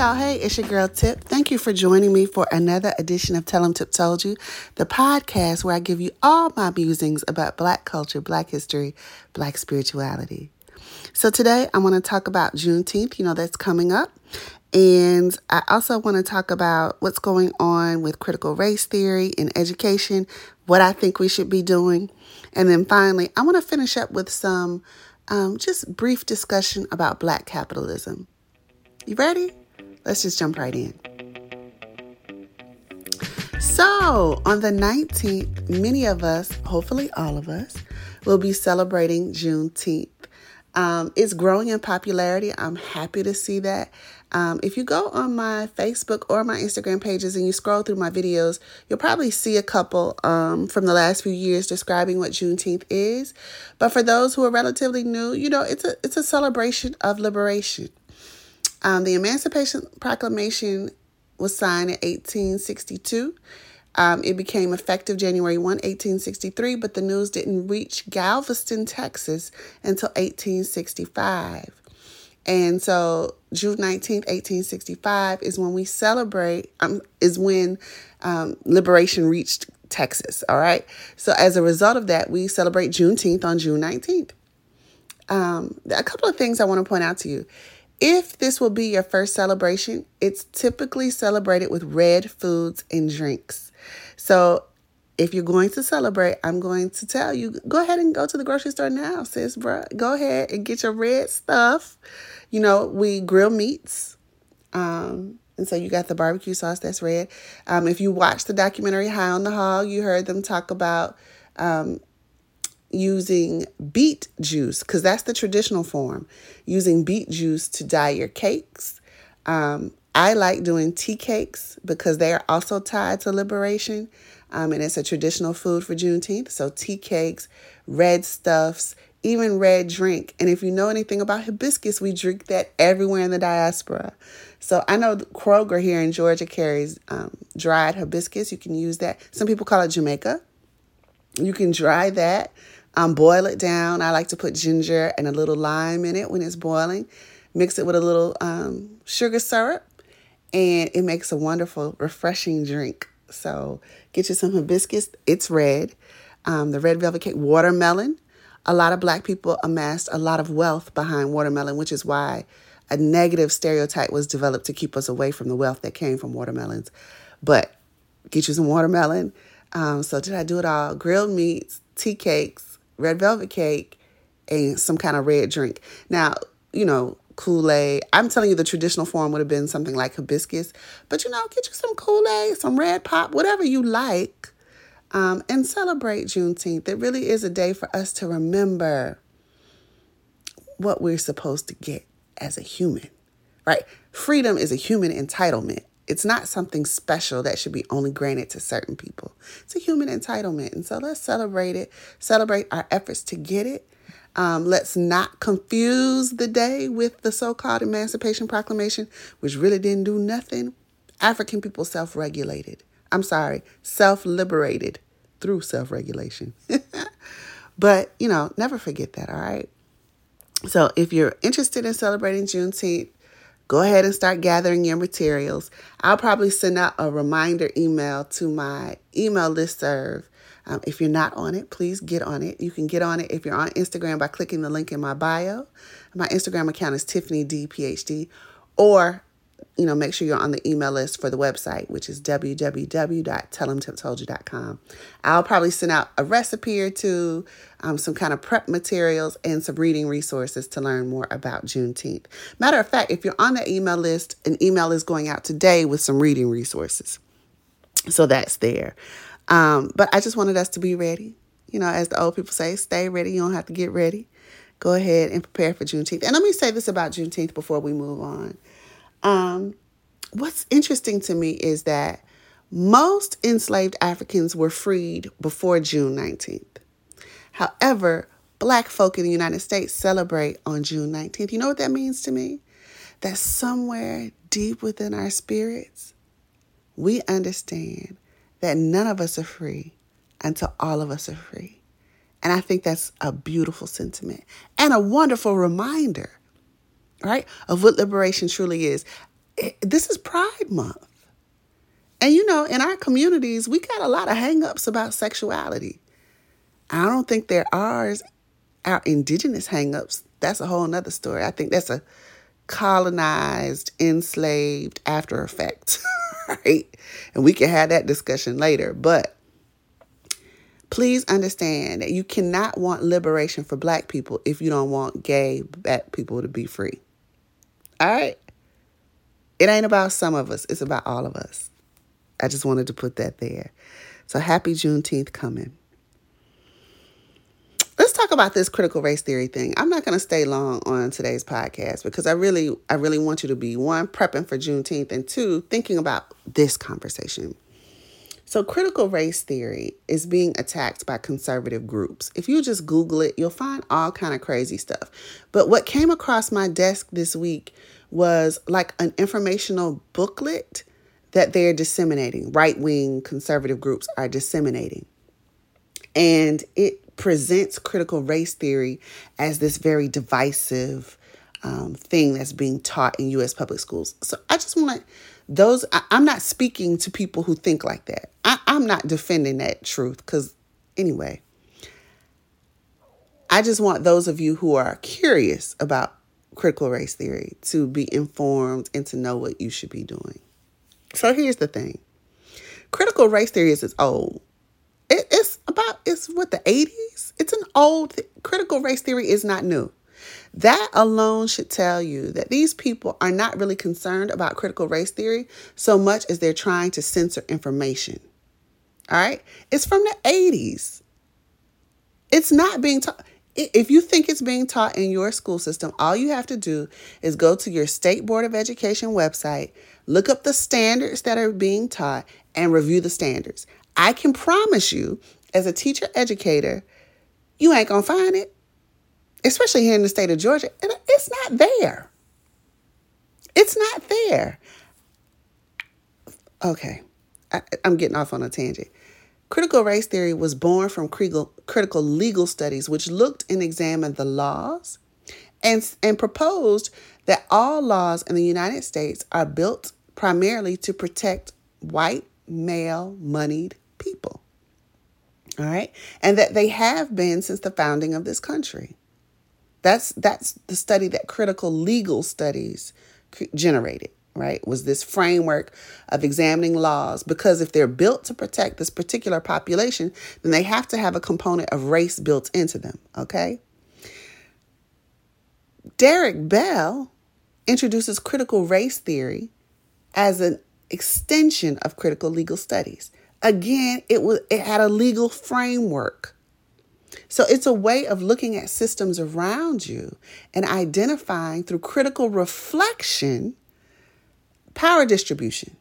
Y'all, hey, it's your girl Tip. Thank you for joining me for another edition of Tell 'em Tip Told You, the podcast where I give you all my musings about black culture, black history, black spirituality. So today I want to talk about Juneteenth, you know, that's coming up. And I also want to talk about what's going on with critical race theory in education, what I think we should be doing. And then finally, I want to finish up with some um, just brief discussion about black capitalism. You ready? Let's just jump right in. So, on the 19th, many of us, hopefully all of us, will be celebrating Juneteenth. Um, it's growing in popularity. I'm happy to see that. Um, if you go on my Facebook or my Instagram pages and you scroll through my videos, you'll probably see a couple um, from the last few years describing what Juneteenth is. But for those who are relatively new, you know, it's a it's a celebration of liberation. Um, the Emancipation Proclamation was signed in 1862. Um, it became effective January 1, 1863, but the news didn't reach Galveston, Texas until 1865. And so June 19th, 1865 is when we celebrate, um, is when um, liberation reached Texas. All right. So as a result of that, we celebrate Juneteenth on June 19th. Um, a couple of things I want to point out to you. If this will be your first celebration, it's typically celebrated with red foods and drinks. So if you're going to celebrate, I'm going to tell you go ahead and go to the grocery store now, sis, bro. Go ahead and get your red stuff. You know, we grill meats. Um, and so you got the barbecue sauce that's red. Um, if you watch the documentary High on the Hog, you heard them talk about um, using beet juice because that's the traditional form. Using beet juice to dye your cakes. Um, I like doing tea cakes because they are also tied to liberation. Um, and it's a traditional food for Juneteenth. So tea cakes, red stuffs, even red drink. And if you know anything about hibiscus, we drink that everywhere in the diaspora. So I know Kroger here in Georgia carries um, dried hibiscus. You can use that. Some people call it Jamaica. You can dry that, um, boil it down. I like to put ginger and a little lime in it when it's boiling. Mix it with a little um, sugar syrup, and it makes a wonderful, refreshing drink. So get you some hibiscus. It's red. Um, the red velvet cake, watermelon. A lot of black people amassed a lot of wealth behind watermelon, which is why a negative stereotype was developed to keep us away from the wealth that came from watermelons. But get you some watermelon. Um, so did I do it all? Grilled meats, tea cakes, red velvet cake, and some kind of red drink. Now, you know, Kool Aid. I'm telling you, the traditional form would have been something like hibiscus, but you know, get you some Kool Aid, some red pop, whatever you like, um, and celebrate Juneteenth. It really is a day for us to remember what we're supposed to get as a human, right? Freedom is a human entitlement. It's not something special that should be only granted to certain people. It's a human entitlement. And so let's celebrate it, celebrate our efforts to get it, um, let's not confuse the day with the so called Emancipation Proclamation, which really didn't do nothing. African people self regulated. I'm sorry, self liberated through self regulation. but, you know, never forget that, all right? So if you're interested in celebrating Juneteenth, go ahead and start gathering your materials. I'll probably send out a reminder email to my email list serve um, if you're not on it, please get on it. You can get on it if you're on Instagram by clicking the link in my bio. My Instagram account is Tiffany D PhD, or you know, make sure you're on the email list for the website, which is www.tellemtiptoldyou.com. I'll probably send out a recipe or two, um, some kind of prep materials, and some reading resources to learn more about Juneteenth. Matter of fact, if you're on the email list, an email is going out today with some reading resources. So that's there. Um, but I just wanted us to be ready. You know, as the old people say, stay ready. You don't have to get ready. Go ahead and prepare for Juneteenth. And let me say this about Juneteenth before we move on. Um, what's interesting to me is that most enslaved Africans were freed before June 19th. However, black folk in the United States celebrate on June 19th. You know what that means to me? That somewhere deep within our spirits, we understand that none of us are free until all of us are free. And I think that's a beautiful sentiment and a wonderful reminder, right, of what liberation truly is. Eh, this is Pride Month. And you know, in our communities, we got a lot of hangups about sexuality. I don't think there are our indigenous hangups. That's a whole nother story. I think that's a colonized, enslaved after effect, right? And we can have that discussion later. But please understand that you cannot want liberation for black people if you don't want gay black people to be free. All right? It ain't about some of us, it's about all of us. I just wanted to put that there. So happy Juneteenth coming. Let's talk about this critical race theory thing. I'm not going to stay long on today's podcast because I really, I really want you to be one prepping for Juneteenth and two thinking about this conversation. So, critical race theory is being attacked by conservative groups. If you just Google it, you'll find all kind of crazy stuff. But what came across my desk this week was like an informational booklet that they're disseminating. Right wing conservative groups are disseminating, and it presents critical race theory as this very divisive um, thing that's being taught in U.S. public schools. So, I just want to those I, am not speaking to people who think like that. I, I'm not defending that truth because anyway, I just want those of you who are curious about critical race theory to be informed and to know what you should be doing. So here's the thing. Critical race theory is old. It, it's about it's what the 80s. It's an old critical race theory is not new. That alone should tell you that these people are not really concerned about critical race theory so much as they're trying to censor information. All right? It's from the 80s. It's not being taught. If you think it's being taught in your school system, all you have to do is go to your state board of education website, look up the standards that are being taught, and review the standards. I can promise you, as a teacher educator, you ain't gonna find it especially here in the state of Georgia, it's not there. It's not there. Okay, I, am getting off on a tangent. Critical race theory was born from critical, critical legal studies, which looked and examined the laws and, and proposed that all laws in the United States are built primarily to protect white, male, moneyed people. All right, and that they have been since the founding of this country. That's that's the study that critical legal studies generated, right? Was this framework of examining laws because if they're built to protect this particular population, then they have to have a component of race built into them, okay? Derek Bell introduces critical race theory as an extension of critical legal studies. Again, it was it had a legal framework so it's a way of looking at systems around you and identifying through critical reflection power distribution.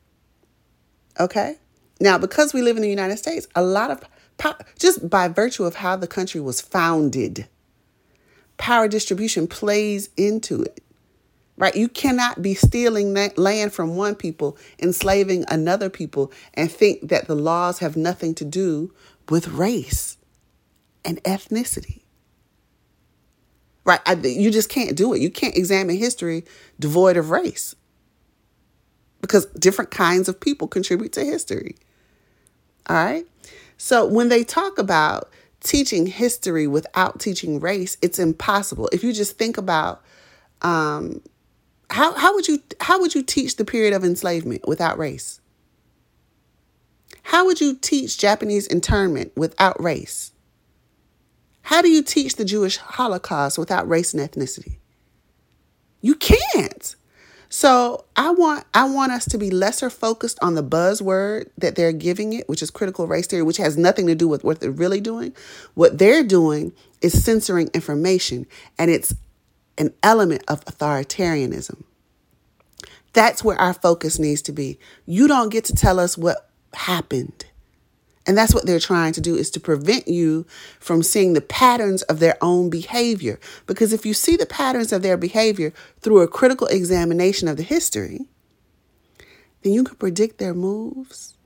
Okay? Now, because we live in the United States, a lot of power, just by virtue of how the country was founded, power distribution plays into it. Right? You cannot be stealing land from one people, enslaving another people, and think that the laws have nothing to do with race and ethnicity. Right? I, you just can't do it. You can't examine history devoid of race because different kinds of people contribute to history. All right? So when they talk about teaching history without teaching race, it's impossible. If you just think about um, how how would you how would you teach the period of enslavement without race? How would you teach Japanese internment without race? How do you teach the Jewish Holocaust without race and ethnicity? You can't. So I want I want us to be lesser focused on the buzzword that they're giving it, which is critical race theory, which has nothing to do with what they're really doing. What they're doing is censoring information, and it's an element of authoritarianism. That's where our focus needs to be. You don't get to tell us what happened. And that's what they're trying to do is to prevent you from seeing the patterns of their own behavior. Because if you see the patterns of their behavior through a critical examination of the history, then you can predict their moves,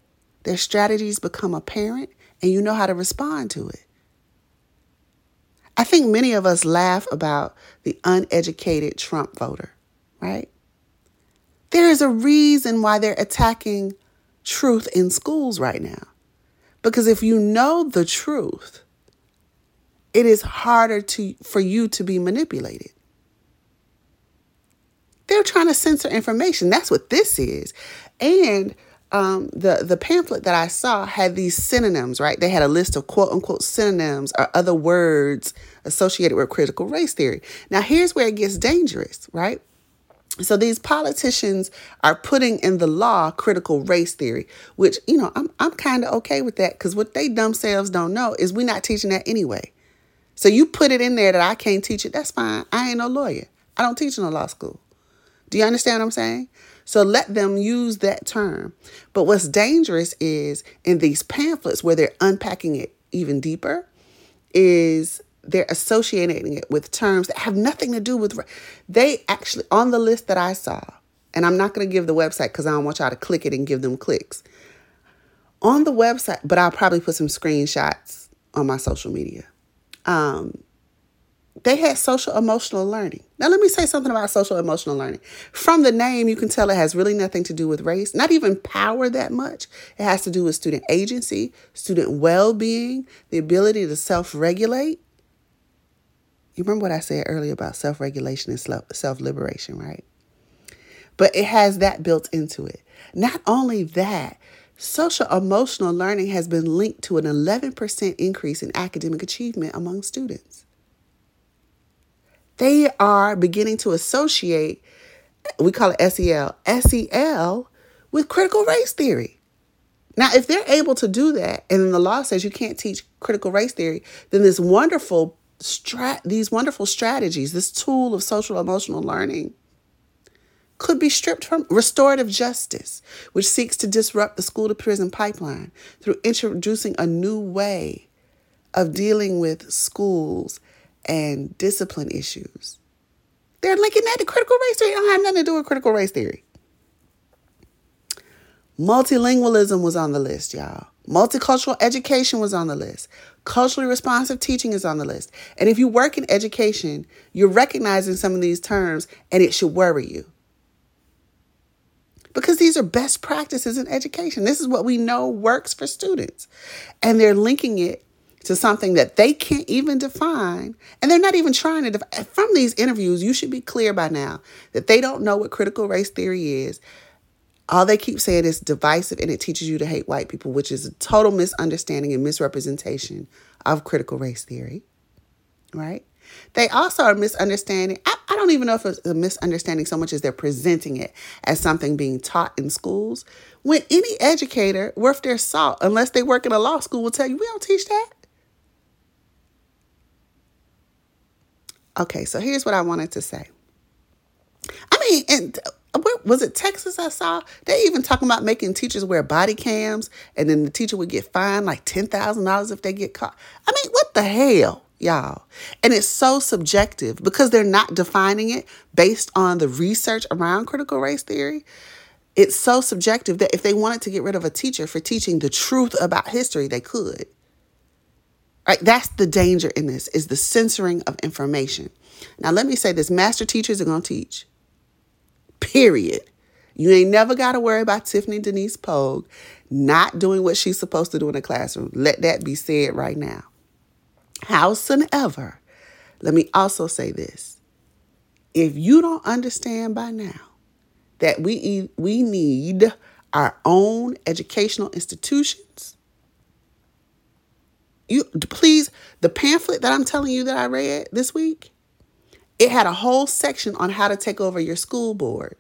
their strategies become apparent, and you know how to respond to it. I think many of us laugh about the uneducated Trump voter, right? There is a reason why they're attacking truth in schools right now. Because if you know the truth, it is harder to for you to be manipulated. They're trying to censor information. That's what this is. And um, the the pamphlet that I saw had these synonyms, right? They had a list of quote unquote synonyms or other words associated with critical race theory. Now, here's where it gets dangerous, right? So these politicians are putting in the law critical race theory, which, you know, I'm, I'm kind of okay with that because what they themselves don't know is we're not teaching that anyway. So you put it in there that I can't teach it, that's fine. I ain't no lawyer. I don't teach in a law school. Do you understand what I'm saying? So let them use that term. But what's dangerous is in these pamphlets where they're unpacking it even deeper is they're associating it with terms that have nothing to do with they actually on the list that I saw, and I'm not going to give the website because I don't want y'all to click it and give them clicks. On the website, but I'll probably put some screenshots on my social media. Um, they had social emotional learning. Now, let me say something about social emotional learning. From the name, you can tell it has really nothing to do with race, not even power that much. It has to do with student agency, student well being, the ability to self regulate, you remember what I said earlier about self regulation and self liberation, right? But it has that built into it. Not only that, social emotional learning has been linked to an 11% increase in academic achievement among students. They are beginning to associate, we call it SEL, SEL with critical race theory. Now, if they're able to do that, and then the law says you can't teach critical race theory, then this wonderful strat these wonderful strategies, this tool of social emotional learning could be stripped from restorative justice, which seeks to disrupt the school to prison pipeline through introducing a new way of dealing with schools and discipline issues. They're linking that to critical race theory. It don't have nothing to do with critical race theory. Multilingualism was on the list, y'all. Multicultural education was on the list. Culturally responsive teaching is on the list. And if you work in education, you're recognizing some of these terms and it should worry you. Because these are best practices in education. This is what we know works for students. And they're linking it to something that they can't even define. And they're not even trying to define. From these interviews, you should be clear by now that they don't know what critical race theory is. All they keep saying is divisive and it teaches you to hate white people, which is a total misunderstanding and misrepresentation of critical race theory, right? They also are misunderstanding. I, I don't even know if it's a misunderstanding so much as they're presenting it as something being taught in schools. When any educator worth their salt, unless they work in a law school, will tell you we don't teach that. Okay, so here's what I wanted to say. I mean, and where, was it Texas I saw? They even talking about making teachers wear body cams and then the teacher would get fined like $10,000 if they get caught. I mean, what the hell, y'all? And it's so subjective because they're not defining it based on the research around critical race theory. It's so subjective that if they wanted to get rid of a teacher for teaching the truth about history, they could. Right? That's the danger in this is the censoring of information. Now let me say this, master teachers are going to teach. Period. You ain't never got to worry about Tiffany Denise Pogue not doing what she's supposed to do in the classroom. Let that be said right now. Howsoever, let me also say this. If you don't understand by now that we, we need our own educational institutions, you please, the pamphlet that I'm telling you that I read this week, it had a whole section on how to take over your school board.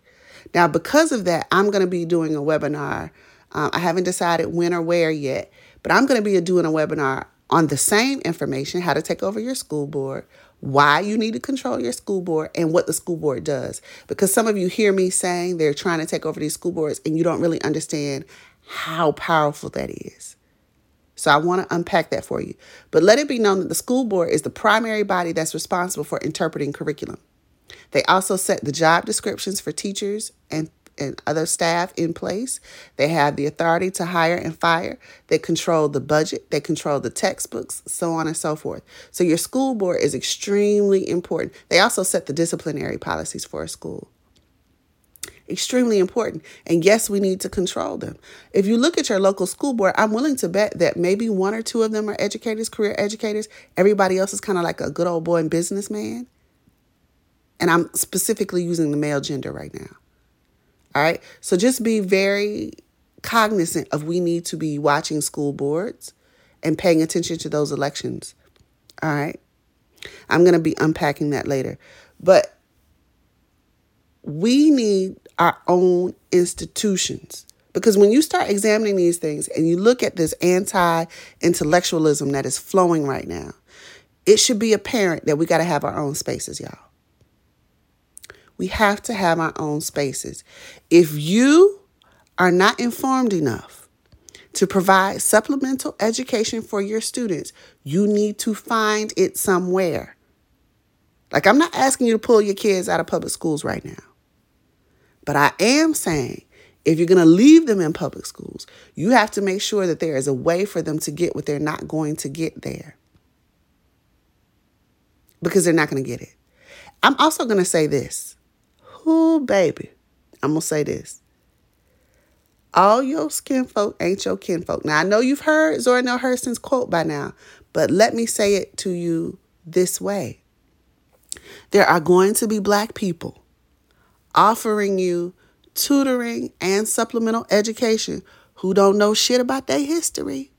Now, because of that, I'm going to be doing a webinar. Um, I haven't decided when or where yet, but I'm going to be doing a webinar on the same information how to take over your school board, why you need to control your school board and what the school board does. Because some of you hear me saying they're trying to take over these school boards and you don't really understand how powerful that is. So I want to unpack that for you. But let it be known that the school board is the primary body that's responsible for interpreting curriculum. They also set the job descriptions for teachers and and other staff in place. They have the authority to hire and fire. They control the budget. They control the textbooks, so on and so forth. So your school board is extremely important. They also set the disciplinary policies for a school. Extremely important. And yes, we need to control them. If you look at your local school board, I'm willing to bet that maybe one or two of them are educators, career educators. Everybody else is kind of like a good old boy and businessman. And I'm specifically using the male gender right now. All right. So just be very cognizant of we need to be watching school boards and paying attention to those elections. All right. I'm going to be unpacking that later. But we need our own institutions. Because when you start examining these things and you look at this anti intellectualism that is flowing right now, it should be apparent that we got to have our own spaces, y'all. We have to have our own spaces. If you are not informed enough to provide supplemental education for your students, you need to find it somewhere. Like, I'm not asking you to pull your kids out of public schools right now. But I am saying if you're going to leave them in public schools, you have to make sure that there is a way for them to get what they're not going to get there. Because they're not going to get it. I'm also going to say this Ooh, baby. I'm going to say this. All your skin folk ain't your kinfolk. Now, I know you've heard Zora Neale Hurston's quote by now, but let me say it to you this way. There are going to be black people offering you tutoring and supplemental education who don't know shit about their history.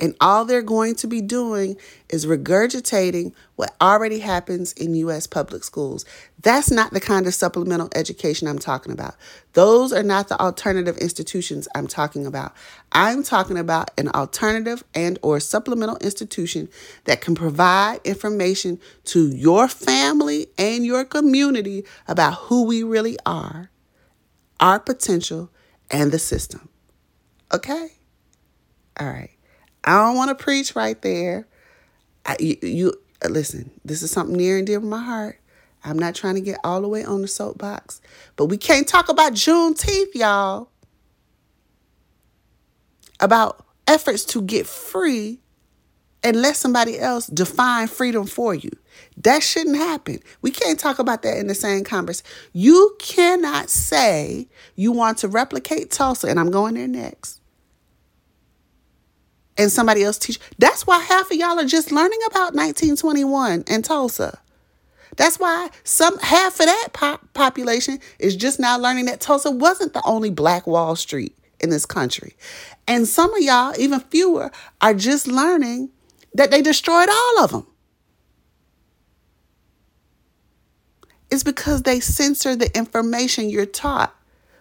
And all they're going to be doing is regurgitating what already happens in U.S. public schools. That's not the kind of supplemental education I'm talking about. Those are not the alternative institutions I'm talking about. I'm talking about an alternative and or supplemental institution that can provide information to your family and your community about who we really are, our potential, and the system. Okay? All right. I don't want to preach right there. I, you, you uh, listen. This is something near and dear to my heart. I'm not trying to get all the way on the soapbox, but we can't talk about Juneteenth, y'all. About efforts to get free and let somebody else define freedom for you. That shouldn't happen. We can't talk about that in the same conversation. You cannot say you want to replicate Tulsa, and I'm going there next and somebody else teach. That's why half of y'all are just learning about 1921 and Tulsa. That's why some half of that pop- population is just now learning that Tulsa wasn't the only black Wall Street in this country. And some of y'all, even fewer, are just learning that they destroyed all of them. It's because they censor the information you're taught.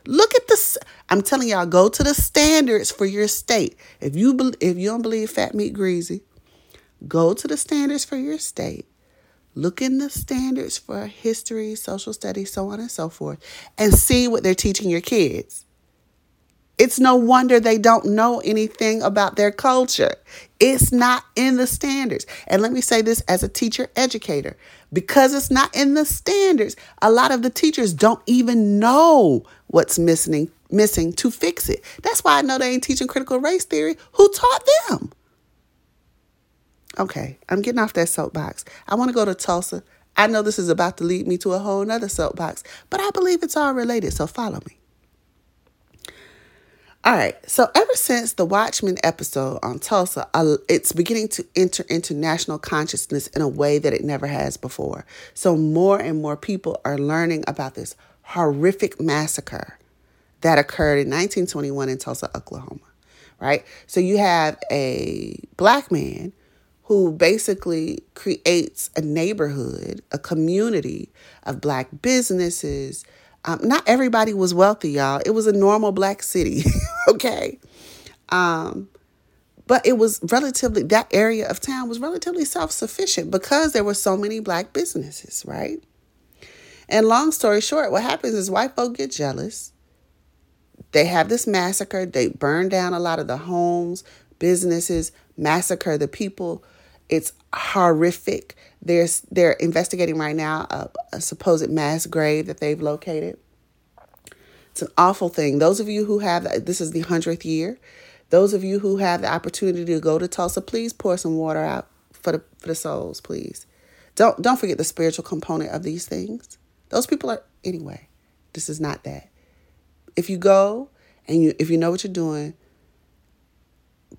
Look at the. I'm telling y'all, go to the standards for your state. If you if you don't believe fat meat greasy, go to the standards for your state. Look in the standards for history, social studies, so on and so forth, and see what they're teaching your kids. It's no wonder they don't know anything about their culture. It's not in the standards. And let me say this as a teacher educator because it's not in the standards, a lot of the teachers don't even know what's missing missing to fix it. That's why I know they ain't teaching critical race theory. Who taught them? Okay, I'm getting off that soapbox. I want to go to Tulsa. I know this is about to lead me to a whole nother soapbox, but I believe it's all related, so follow me. All right, so ever since the Watchmen episode on Tulsa, it's beginning to enter into national consciousness in a way that it never has before. So more and more people are learning about this horrific massacre that occurred in 1921 in Tulsa, Oklahoma, right? So you have a black man who basically creates a neighborhood, a community of black businesses. Um, not everybody was wealthy, y'all. It was a normal black city, okay? Um, But it was relatively, that area of town was relatively self sufficient because there were so many black businesses, right? And long story short, what happens is white folk get jealous. They have this massacre. They burn down a lot of the homes, businesses, massacre the people. It's horrific. There's they're investigating right now a, a supposed mass grave that they've located. It's an awful thing. Those of you who have this is the hundredth year. Those of you who have the opportunity to go to Tulsa, please pour some water out for the for the souls, please. Don't don't forget the spiritual component of these things. Those people are anyway. This is not that. If you go and you if you know what you're doing,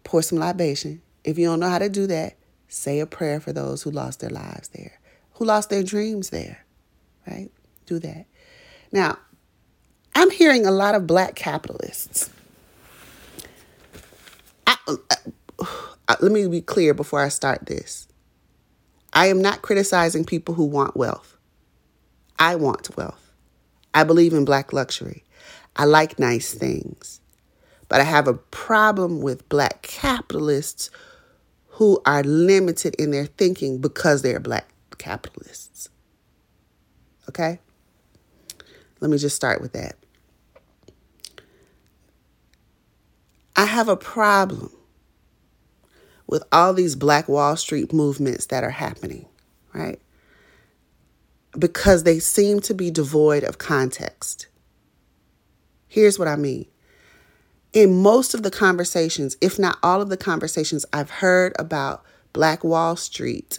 pour some libation. If you don't know how to do that, say a prayer for those who lost their lives there, who lost their dreams there, right? Do that. Now, I'm hearing a lot of black capitalists. I, uh, uh, let me be clear before I start this. I am not criticizing people who want wealth. I want wealth. I believe in black luxury. I like nice things. But I have a problem with black capitalists who are limited in their thinking because they're black capitalists. Okay? Let me just start with that. I have a problem with all these Black Wall Street movements that are happening, right? Because they seem to be devoid of context. Here's what I mean. In most of the conversations, if not all of the conversations I've heard about Black Wall Street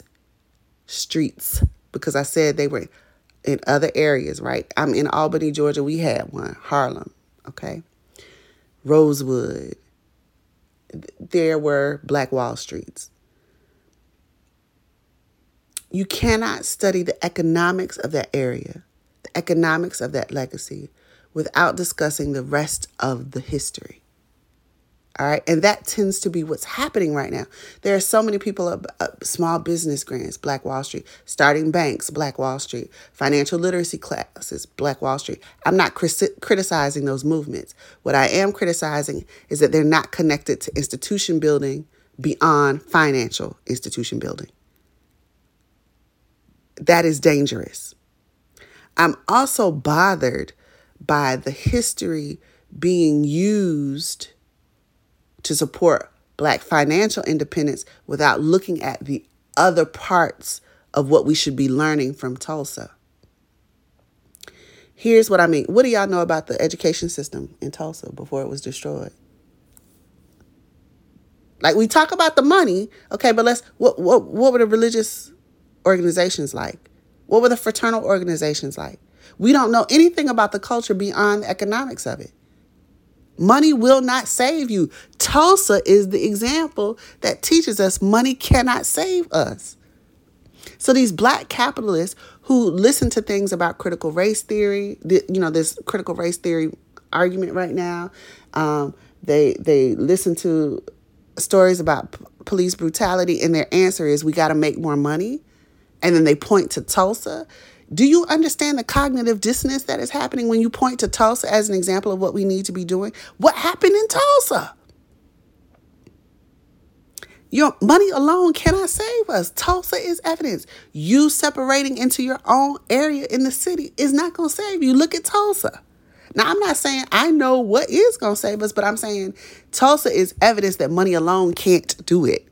streets, because I said they were in other areas, right? I'm in Albany, Georgia. We had one, Harlem, okay? Rosewood, there were Black Wall Streets. You cannot study the economics of that area, the economics of that legacy, without discussing the rest of the history. All right. And that tends to be what's happening right now. There are so many people, uh, uh, small business grants, Black Wall Street, starting banks, Black Wall Street, financial literacy classes, Black Wall Street. I'm not criticizing those movements. What I am criticizing is that they're not connected to institution building beyond financial institution building. That is dangerous. I'm also bothered by the history being used to support black financial independence without looking at the other parts of what we should be learning from Tulsa. Here's what I mean. What do y'all know about the education system in Tulsa before it was destroyed? Like we talk about the money, okay, but let's what what what were the religious organizations like? What were the fraternal organizations like? We don't know anything about the culture beyond the economics of it. Money will not save you. Tulsa is the example that teaches us money cannot save us. So these black capitalists who listen to things about critical race theory, you know, this critical race theory argument right now, um, they they listen to stories about p- police brutality, and their answer is we got to make more money, and then they point to Tulsa. Do you understand the cognitive dissonance that is happening when you point to Tulsa as an example of what we need to be doing? What happened in Tulsa? Your money alone cannot save us. Tulsa is evidence. You separating into your own area in the city is not going to save you. Look at Tulsa. Now, I'm not saying I know what is going to save us, but I'm saying Tulsa is evidence that money alone can't do it.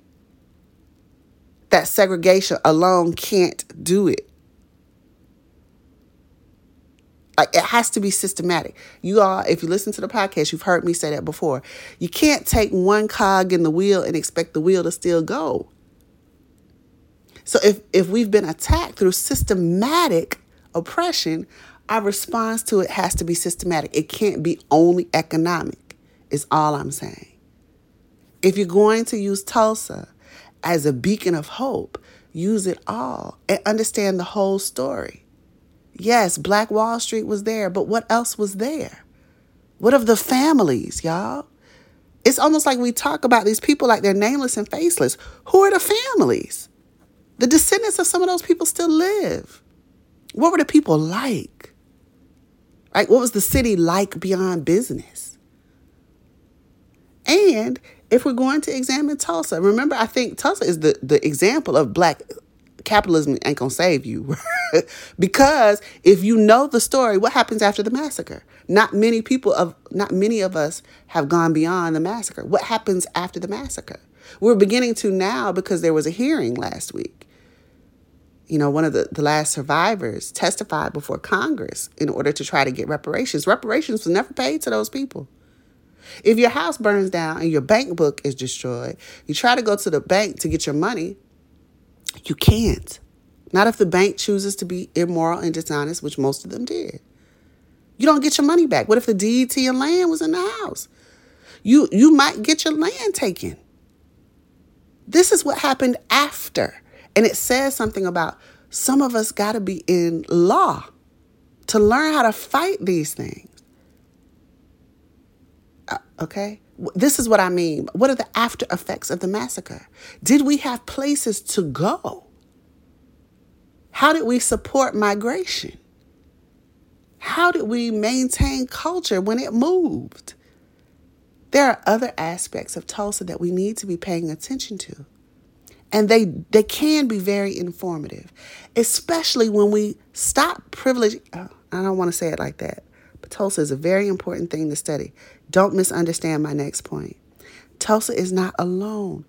That segregation alone can't do it. Like it has to be systematic. You all, if you listen to the podcast, you've heard me say that before. You can't take one cog in the wheel and expect the wheel to still go. So if if we've been attacked through systematic oppression, our response to it has to be systematic. It can't be only economic. Is all I'm saying. If you're going to use Tulsa as a beacon of hope, use it all and understand the whole story. Yes, Black Wall Street was there, but what else was there? What of the families, y'all? It's almost like we talk about these people like they're nameless and faceless. Who are the families? The descendants of some of those people still live. What were the people like? Right? What was the city like beyond business? And if we're going to examine Tulsa. Remember, I think Tulsa is the, the example of black capitalism ain't gonna save you. because if you know the story, what happens after the massacre? Not many people of not many of us have gone beyond the massacre. What happens after the massacre? We're beginning to now because there was a hearing last week. You know, one of the, the last survivors testified before Congress in order to try to get reparations. Reparations was never paid to those people. If your house burns down and your bank book is destroyed, you try to go to the bank to get your money, you can't. Not if the bank chooses to be immoral and dishonest, which most of them did. You don't get your money back. What if the DET and land was in the house? You you might get your land taken. This is what happened after. And it says something about some of us got to be in law to learn how to fight these things. Uh, okay? This is what I mean. What are the after effects of the massacre? Did we have places to go? How did we support migration? How did we maintain culture when it moved? There are other aspects of Tulsa that we need to be paying attention to. And they, they can be very informative, especially when we stop privilege. Oh, I don't want to say it like that, but Tulsa is a very important thing to study. Don't misunderstand my next point. Tulsa is not alone.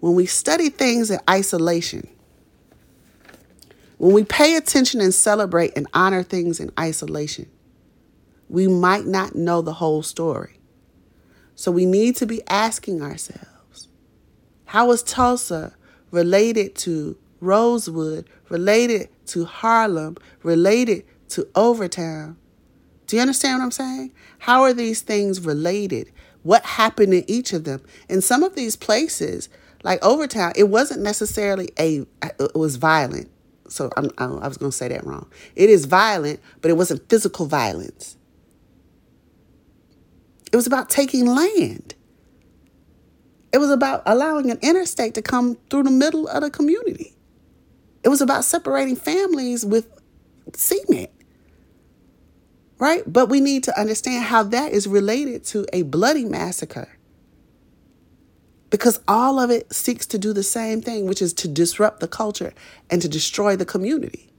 When we study things in isolation, when we pay attention and celebrate and honor things in isolation, we might not know the whole story. So we need to be asking ourselves how is Tulsa related to Rosewood, related to Harlem, related to Overtown? Do you understand what I'm saying? How are these things related? What happened in each of them? In some of these places, like Overtown, it wasn't necessarily a, it was violent. So I'm, I was going to say that wrong. It is violent, but it wasn't physical violence. It was about taking land. It was about allowing an interstate to come through the middle of the community. It was about separating families with cement right? But we need to understand how that is related to a bloody massacre. Because all of it seeks to do the same thing, which is to disrupt the culture and to destroy the community.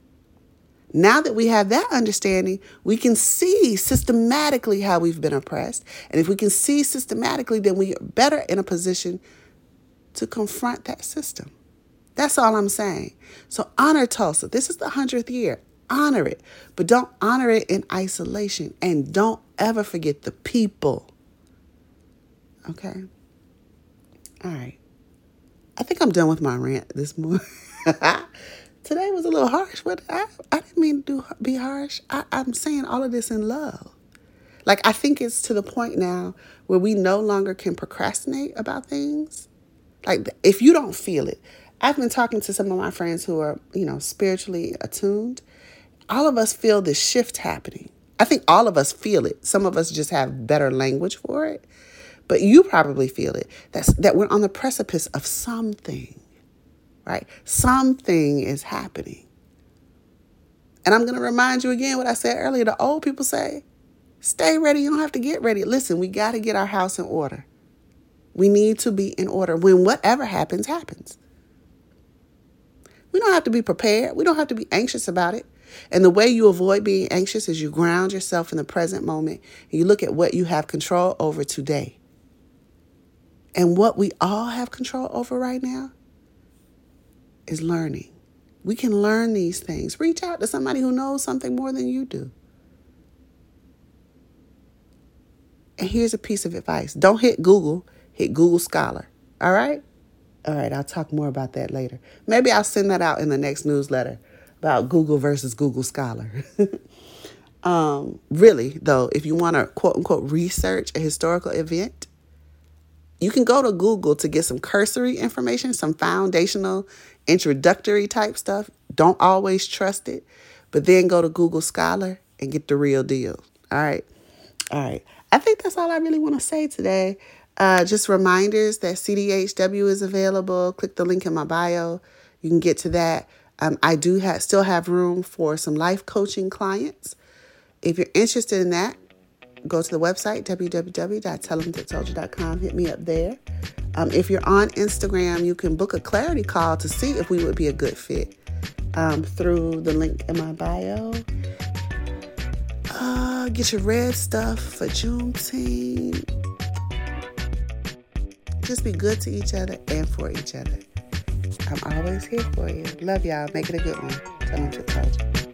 Now that we have that understanding, we can see systematically how we've been oppressed. And if we can see systematically, then we are better in a position to confront that system. That's all I'm saying. So honor Tulsa. This is the 100th year honor it, but don't honor it in isolation and don't ever forget the people. Okay? All right. I think I'm done with my rant this morning. Today was a little harsh, but I, I didn't mean to be harsh. I, I'm saying all of this in love. Like, I think it's to the point now where we no longer can procrastinate about things. Like, if you don't feel it, I've been talking to some of my friends who are, you know, spiritually attuned, all of us feel this shift happening. I think all of us feel it. Some of us just have better language for it, but you probably feel it. That's that we're on the precipice of something, right? Something is happening. And I'm going to remind you again what I said earlier. The old people say, stay ready. You don't have to get ready. Listen, we got to get our house in order. We need to be in order when whatever happens, happens. We don't have to be prepared. We don't have to be anxious about it. And the way you avoid being anxious is you ground yourself in the present moment and you look at what you have control over today. And what we all have control over right now is learning. We can learn these things. Reach out to somebody who knows something more than you do. And here's a piece of advice don't hit Google, hit Google Scholar. All right? All right, I'll talk more about that later. Maybe I'll send that out in the next newsletter about Google versus Google Scholar. um, really, though, if you want to quote unquote research a historical event, you can go to Google to get some cursory information, some foundational, introductory type stuff. Don't always trust it, but then go to Google Scholar and get the real deal. All right. All right. I think that's all I really want to say today. Uh, just reminders that CDHW is available. Click the link in my bio. You can get to that. Um, I do have still have room for some life coaching clients. If you're interested in that, go to the website, www.tellemtiptoldyou.com. Hit me up there. Um, if you're on Instagram, you can book a clarity call to see if we would be a good fit um, through the link in my bio. Uh, get your red stuff for Juneteenth. Just be good to each other and for each other. I'm always here for you. Love y'all. Make it a good one. Tell them to you.